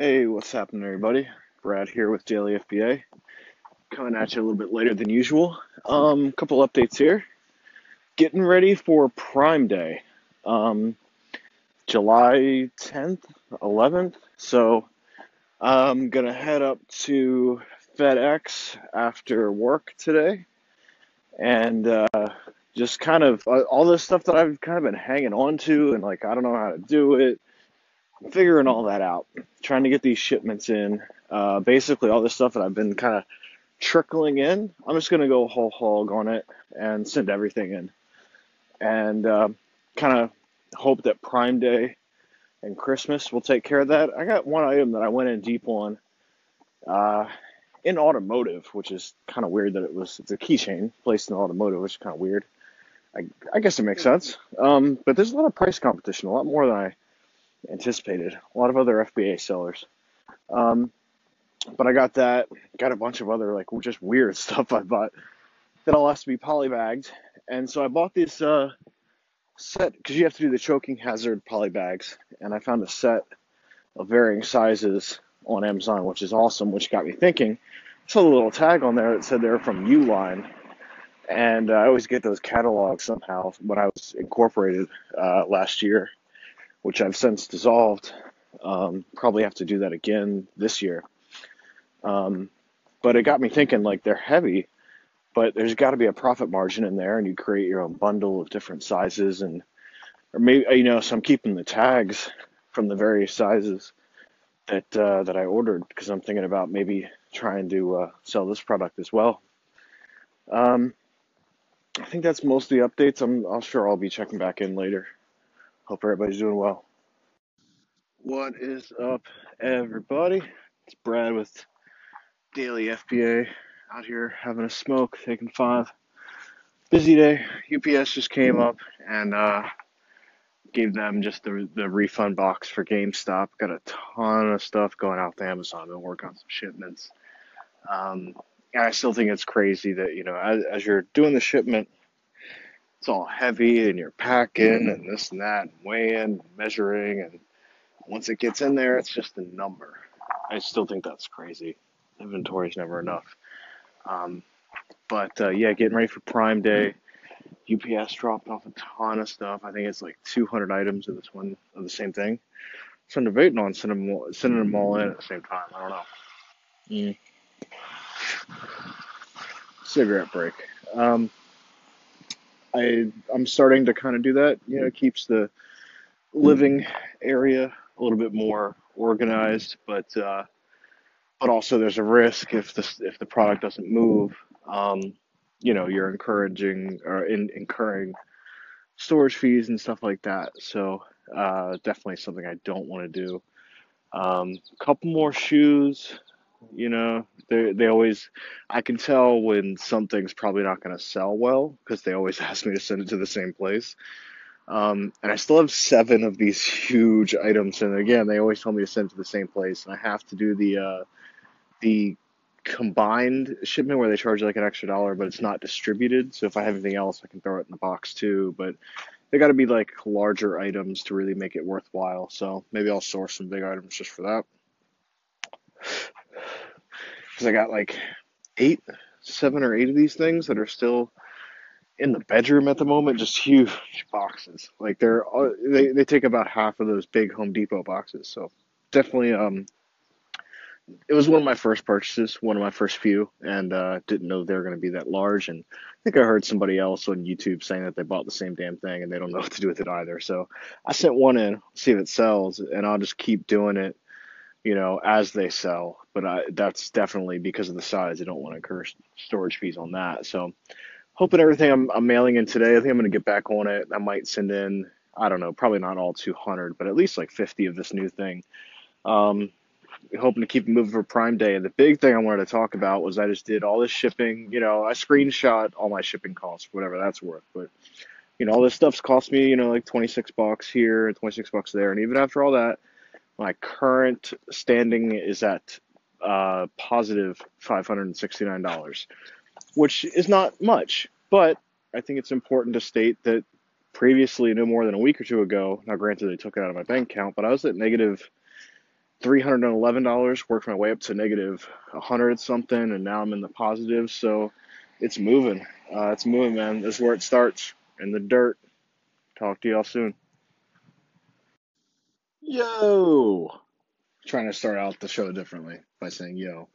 Hey, what's happening, everybody? Brad here with Daily FBA, coming at you a little bit later than usual. Um, couple updates here. Getting ready for Prime Day, um, July 10th, 11th. So I'm gonna head up to FedEx after work today, and uh, just kind of uh, all this stuff that I've kind of been hanging on to, and like I don't know how to do it figuring all that out, trying to get these shipments in. Uh, basically, all this stuff that I've been kind of trickling in, I'm just going to go whole hog on it and send everything in. And uh, kind of hope that Prime Day and Christmas will take care of that. I got one item that I went in deep on uh, in automotive, which is kind of weird that it was, it's a keychain placed in automotive, which is kind of weird. I, I guess it makes sense. Um, but there's a lot of price competition, a lot more than I anticipated. A lot of other FBA sellers. Um, but I got that, got a bunch of other like just weird stuff I bought that all has to be polybagged. And so I bought this uh, set because you have to do the choking hazard polybags. And I found a set of varying sizes on Amazon, which is awesome, which got me thinking. I saw the little tag on there that said they're from Uline. And uh, I always get those catalogs somehow when I was incorporated uh, last year which I've since dissolved. Um, probably have to do that again this year. Um, but it got me thinking like they're heavy, but there's got to be a profit margin in there, and you create your own bundle of different sizes, and or maybe you know, so I'm keeping the tags from the various sizes that uh, that I ordered because I'm thinking about maybe trying to uh, sell this product as well. Um, I think that's most of the updates. I'm, I'm sure I'll be checking back in later. Hope everybody's doing well. What is up, everybody? It's Brad with Daily FBA out here having a smoke, taking five. Busy day. UPS just came up and uh, gave them just the, the refund box for GameStop. Got a ton of stuff going out to Amazon. Been working on some shipments. Um, and I still think it's crazy that, you know, as, as you're doing the shipment, it's all heavy and you're packing and this and that, and weighing, measuring, and once it gets in there, it's just a number. I still think that's crazy. Inventory is never enough. Um, but uh, yeah, getting ready for Prime Day. UPS dropped off a ton of stuff. I think it's like 200 items of this one of the same thing. So I'm debating on sending them, sending them all in at the same time. I don't know. Mm. Cigarette break. Um, I I'm starting to kind of do that. You know, it keeps the living area a little bit more organized, but uh, but also there's a risk if the if the product doesn't move. Um, you know, you're encouraging or in, incurring storage fees and stuff like that. So uh, definitely something I don't want to do. A um, couple more shoes you know, they they always I can tell when something's probably not going to sell well because they always ask me to send it to the same place. Um, and I still have seven of these huge items, and again, they always tell me to send it to the same place, and I have to do the uh, the combined shipment where they charge like an extra dollar, but it's not distributed. So if I have anything else, I can throw it in the box too. But they got to be like larger items to really make it worthwhile. So maybe I'll source some big items just for that because I got like eight, seven or eight of these things that are still in the bedroom at the moment. Just huge boxes. Like they're uh, they they take about half of those big Home Depot boxes. So definitely um. It was one of my first purchases, one of my first few, and uh, didn't know they were going to be that large. And I think I heard somebody else on YouTube saying that they bought the same damn thing and they don't know what to do with it either. So I sent one in, see if it sells, and I'll just keep doing it you know, as they sell. But I, that's definitely because of the size. I don't want to incur storage fees on that. So, hoping everything I'm, I'm mailing in today, I think I'm going to get back on it. I might send in, I don't know, probably not all 200, but at least like 50 of this new thing. Um, hoping to keep moving for Prime Day. And the big thing I wanted to talk about was I just did all this shipping. You know, I screenshot all my shipping costs, whatever that's worth. But you know, all this stuff's cost me, you know, like 26 bucks here, 26 bucks there, and even after all that, my current standing is at uh, positive $569, which is not much, but I think it's important to state that previously, no more than a week or two ago, now granted they took it out of my bank account, but I was at negative $311, worked my way up to negative 100 something, and now I'm in the positive. So it's moving. Uh, it's moving, man. This is where it starts in the dirt. Talk to y'all soon. Yo! Trying to start out the show differently by saying yo.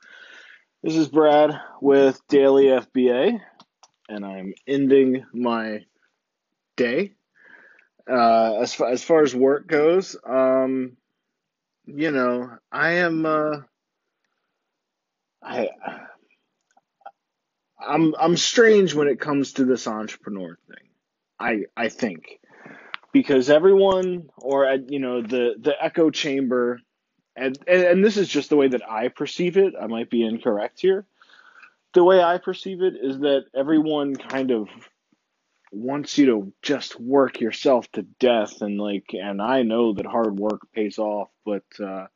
This is Brad with Daily FBA, and I'm ending my day. Uh, as far, as far as work goes, um, you know, I am uh, I I'm I'm strange when it comes to this entrepreneur thing. I I think because everyone or uh, you know the the echo chamber and, and and this is just the way that I perceive it. I might be incorrect here. The way I perceive it is that everyone kind of wants you to just work yourself to death and like and I know that hard work pays off, but uh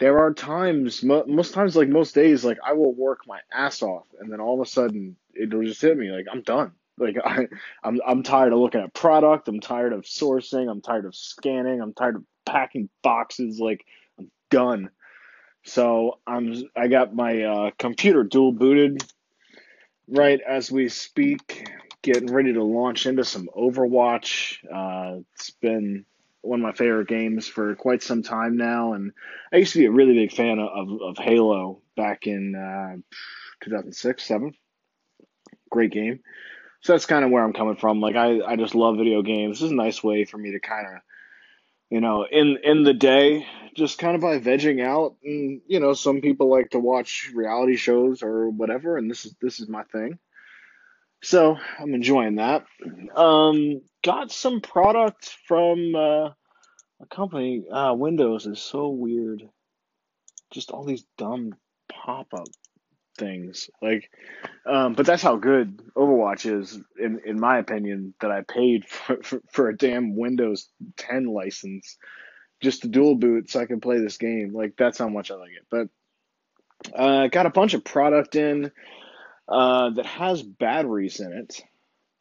there are times most times like most days like I will work my ass off and then all of a sudden it'll just hit me like I'm done. Like I I'm I'm tired of looking at product, I'm tired of sourcing, I'm tired of scanning, I'm tired of packing boxes like I'm done. So I'm I got my uh, computer dual booted right as we speak getting ready to launch into some Overwatch. Uh, it's been one of my favorite games for quite some time now, and I used to be a really big fan of of Halo back in uh, 2006, seven. Great game. So that's kind of where I'm coming from. Like I, I just love video games. This is a nice way for me to kind of, you know, in in the day, just kind of by vegging out. And you know, some people like to watch reality shows or whatever, and this is this is my thing. So I'm enjoying that. Um, got some product from uh, a company. Uh, Windows is so weird. Just all these dumb pop up things. Like, um, but that's how good Overwatch is, in in my opinion. That I paid for, for, for a damn Windows 10 license just to dual boot so I can play this game. Like that's how much I like it. But uh, got a bunch of product in uh, that has batteries in it.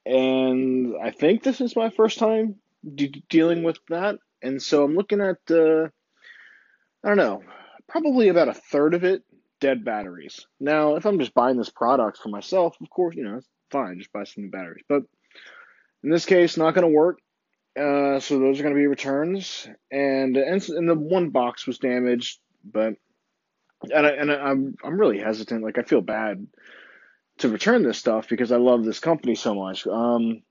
And I think this is my first time de- dealing with that. And so I'm looking at, uh, I don't know, probably about a third of it dead batteries. Now, if I'm just buying this product for myself, of course, you know, it's fine, just buy some new batteries. But in this case, not going to work. Uh, so those are going to be returns, and, and and the one box was damaged, but and I, and I'm I'm really hesitant. Like I feel bad to return this stuff because I love this company so much. Um,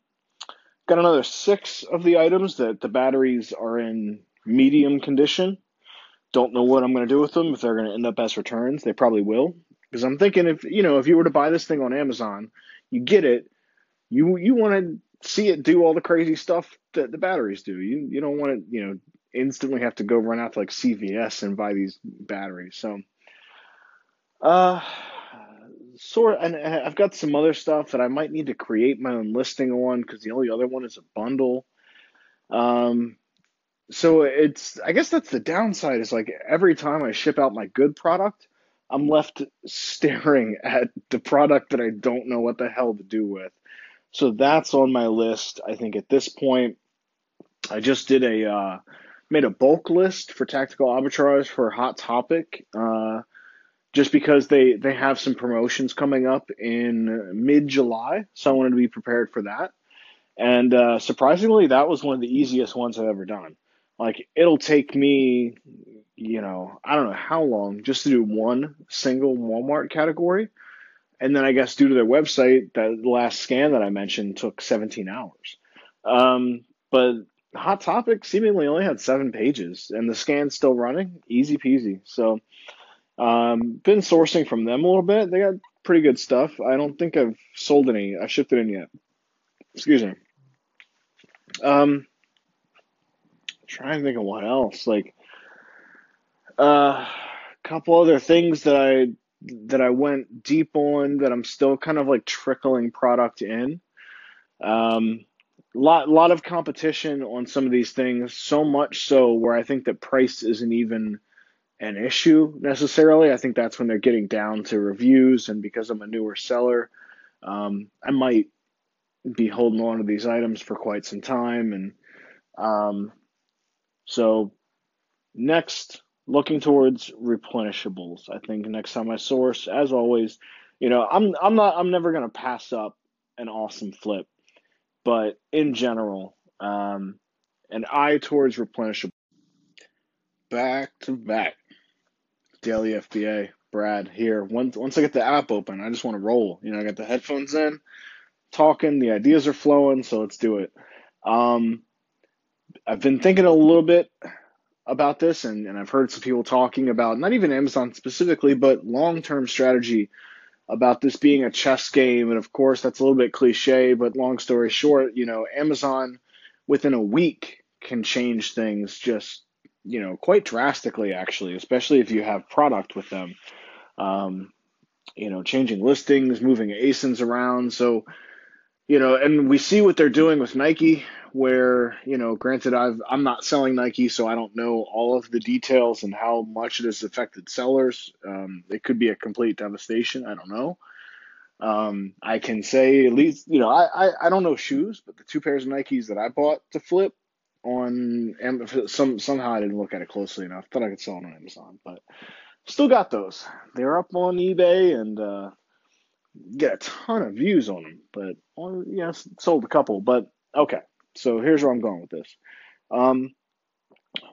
got another six of the items that the batteries are in medium condition. Don't know what I'm going to do with them. If they're going to end up as returns, they probably will. Because I'm thinking if you know if you were to buy this thing on Amazon, you get it, you you want to see it do all the crazy stuff that the batteries do. You you don't want to you know instantly have to go run out to like CVS and buy these batteries. So, uh, sort and I've got some other stuff that I might need to create my own listing on because the only other one is a bundle. Um, so it's I guess that's the downside is like every time I ship out my good product, I'm left staring at the product that I don't know what the hell to do with. So that's on my list. I think at this point, I just did a uh, made a bulk list for tactical arbitrage for Hot Topic. Uh, just because they they have some promotions coming up in mid July, so I wanted to be prepared for that. And uh, surprisingly, that was one of the easiest ones I've ever done. Like it'll take me, you know, I don't know how long just to do one single Walmart category, and then I guess due to their website, that last scan that I mentioned took 17 hours. Um, but Hot Topic seemingly only had seven pages, and the scan's still running, easy peasy. So um, been sourcing from them a little bit. They got pretty good stuff. I don't think I've sold any. I shipped it in yet. Excuse me. Um, trying to think of what else. Like, a uh, couple other things that I that I went deep on that I'm still kind of like trickling product in. Um, lot lot of competition on some of these things. So much so where I think that price isn't even an issue necessarily. I think that's when they're getting down to reviews, and because I'm a newer seller, um, I might be holding on to these items for quite some time. And um, so, next looking towards replenishables. I think next time I source, as always, you know, I'm I'm not I'm never gonna pass up an awesome flip, but in general, um, an eye towards replenishable. Back to back, daily FBA. Brad here. Once once I get the app open, I just want to roll. You know, I got the headphones in, talking. The ideas are flowing, so let's do it. Um, I've been thinking a little bit about this, and, and I've heard some people talking about not even Amazon specifically, but long term strategy about this being a chess game. And of course, that's a little bit cliche, but long story short, you know, Amazon within a week can change things just, you know, quite drastically, actually, especially if you have product with them. Um, you know, changing listings, moving ASINs around. So, you know, and we see what they're doing with Nike where you know granted i've i'm not selling nike so i don't know all of the details and how much it has affected sellers. Um, it could be a complete devastation. I don't know. Um, i can say at least you know I, I i don't know shoes but the two pairs of nikes that i bought to flip on some somehow i didn't look at it closely enough thought i could sell on amazon but still got those. They're up on ebay and uh, get a ton of views on them but yeah sold a couple but okay so here's where I'm going with this. Um,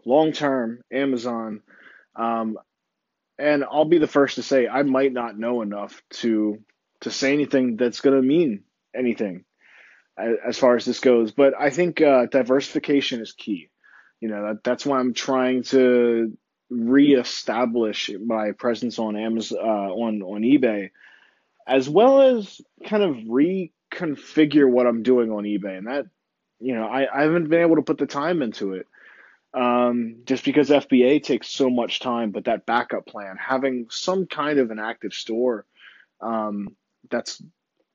long term, Amazon, um, and I'll be the first to say I might not know enough to to say anything that's going to mean anything as, as, far as this goes. But I think uh, diversification is key. You know that, that's why I'm trying to reestablish my presence on Amazon uh, on on eBay, as well as kind of reconfigure what I'm doing on eBay, and that you know, I, I haven't been able to put the time into it. Um, just because FBA takes so much time, but that backup plan, having some kind of an active store, um, that's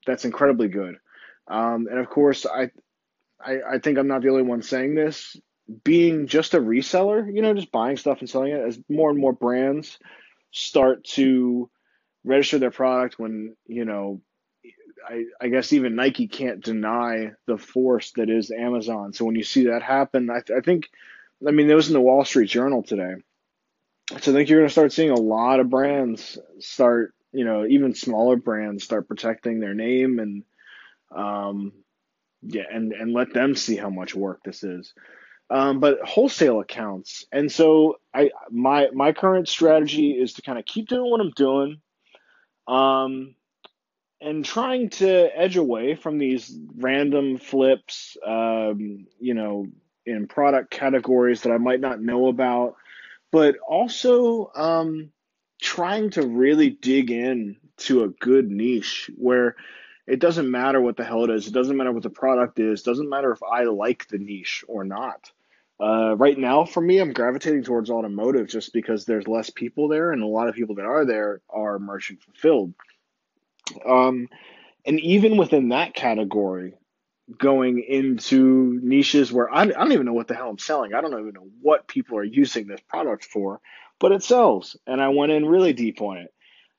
that's incredibly good. Um, and of course, I, I I think I'm not the only one saying this. Being just a reseller, you know, just buying stuff and selling it, as more and more brands start to register their product when you know I, I guess even Nike can't deny the force that is Amazon. So when you see that happen, I, I think, I mean, it was in the Wall Street Journal today. So I think you're going to start seeing a lot of brands start, you know, even smaller brands start protecting their name and, um, yeah, and and let them see how much work this is. Um, but wholesale accounts, and so I my my current strategy is to kind of keep doing what I'm doing. Um, and trying to edge away from these random flips, um, you know, in product categories that I might not know about, but also um, trying to really dig in to a good niche where it doesn't matter what the hell it is, it doesn't matter what the product is, doesn't matter if I like the niche or not. Uh, right now, for me, I'm gravitating towards automotive just because there's less people there, and a lot of people that are there are merchant fulfilled. Um, and even within that category, going into niches where I, I don't even know what the hell I'm selling. I don't even know what people are using this product for, but it sells. And I went in really deep on it.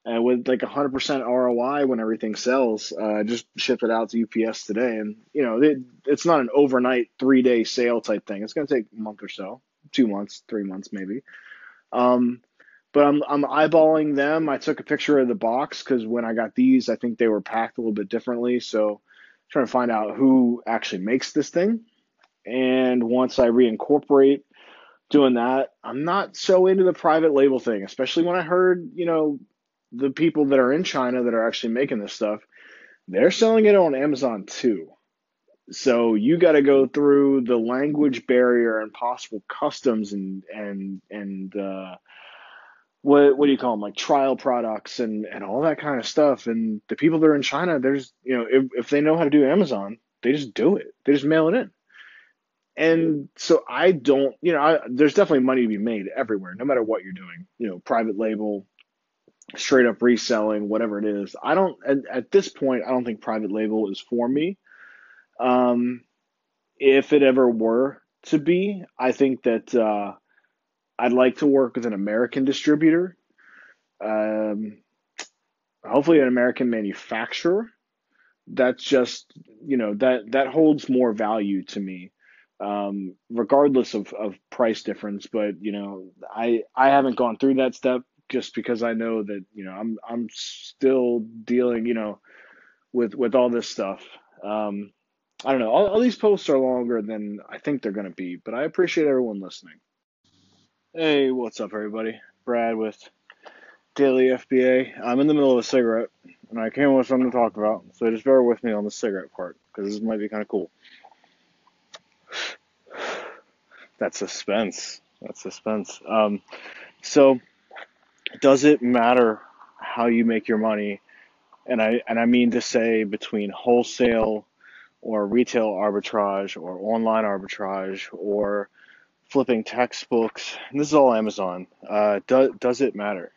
And with like 100% ROI when everything sells, uh, just shipped it out to UPS today. And, you know, it, it's not an overnight three day sale type thing. It's going to take a month or so, two months, three months maybe. Um, but I'm I'm eyeballing them. I took a picture of the box because when I got these, I think they were packed a little bit differently. So trying to find out who actually makes this thing. And once I reincorporate doing that, I'm not so into the private label thing, especially when I heard, you know, the people that are in China that are actually making this stuff, they're selling it on Amazon too. So you got to go through the language barrier and possible customs and and and uh, what what do you call them like trial products and and all that kind of stuff. And the people that are in china there's you know if, if they know how to do amazon they just do it. They just mail it in. And so i don't you know I, there's definitely money to be made everywhere no matter what you're doing you know private label straight up reselling whatever it is i don't at, at this point i don't think private label is for me um if it ever were to be i think that uh I'd like to work with an American distributor, um, hopefully an American manufacturer. That's just you know that that holds more value to me um, regardless of, of price difference. But you know, I I haven't gone through that step just because I know that you know I'm I'm still dealing you know with with all this stuff. Um, I don't know. All, all these posts are longer than I think they're gonna be, but I appreciate everyone listening. Hey, what's up, everybody? Brad with Daily FBA. I'm in the middle of a cigarette, and I came with something to talk about, so just bear with me on the cigarette part because this might be kind of cool. That's suspense. That's suspense. Um, so, does it matter how you make your money? And I and I mean to say between wholesale or retail arbitrage or online arbitrage or flipping textbooks. And this is all Amazon. Uh, do, does it matter?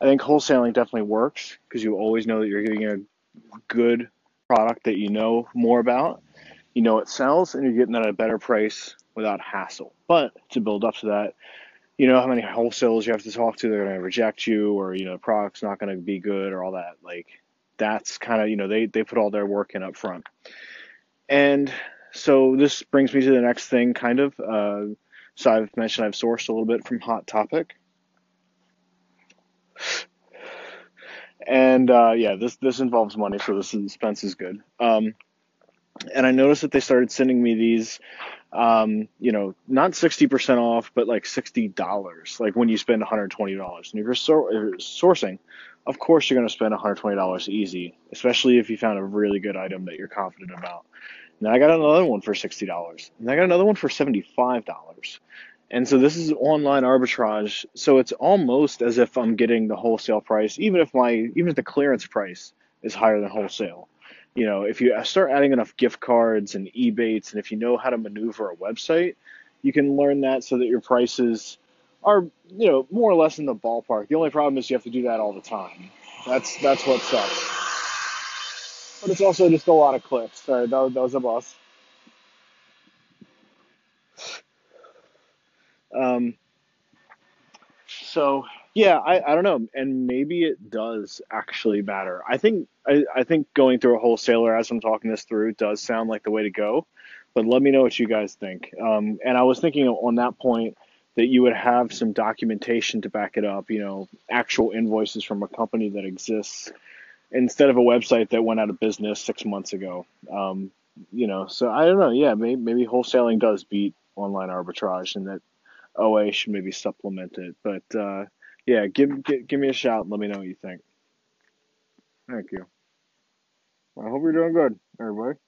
I think wholesaling definitely works because you always know that you're getting a good product that you know more about. You know it sells, and you're getting it at a better price without hassle. But to build up to that, you know how many wholesalers you have to talk to. They're going to reject you, or you know the product's not going to be good, or all that. Like that's kind of you know they they put all their work in up front. And so this brings me to the next thing, kind of. Uh, so I've mentioned I've sourced a little bit from Hot Topic. And uh, yeah, this this involves money, so this expense is good. Um, and I noticed that they started sending me these, um, you know, not 60% off, but like $60, like when you spend $120. And if you're so, sourcing, of course you're going to spend $120 easy, especially if you found a really good item that you're confident about. And I got another one for $60. And I got another one for $75. And so this is online arbitrage. So it's almost as if I'm getting the wholesale price, even if my even if the clearance price is higher than wholesale. You know, if you start adding enough gift cards and Ebates, and if you know how to maneuver a website, you can learn that so that your prices are, you know, more or less in the ballpark. The only problem is you have to do that all the time. That's that's what sucks. But it's also just a lot of clicks. Sorry, that, that was a boss. Um, so yeah, I, I don't know, and maybe it does actually matter. I think I, I think going through a wholesaler as I'm talking this through does sound like the way to go, but let me know what you guys think. Um, and I was thinking on that point that you would have some documentation to back it up, you know, actual invoices from a company that exists instead of a website that went out of business six months ago. Um, you know, so I don't know. Yeah, maybe, maybe wholesaling does beat online arbitrage, and that OA should maybe supplement it. But uh, yeah, give, give give me a shout and let me know what you think. Thank you. I hope you're doing good, everybody.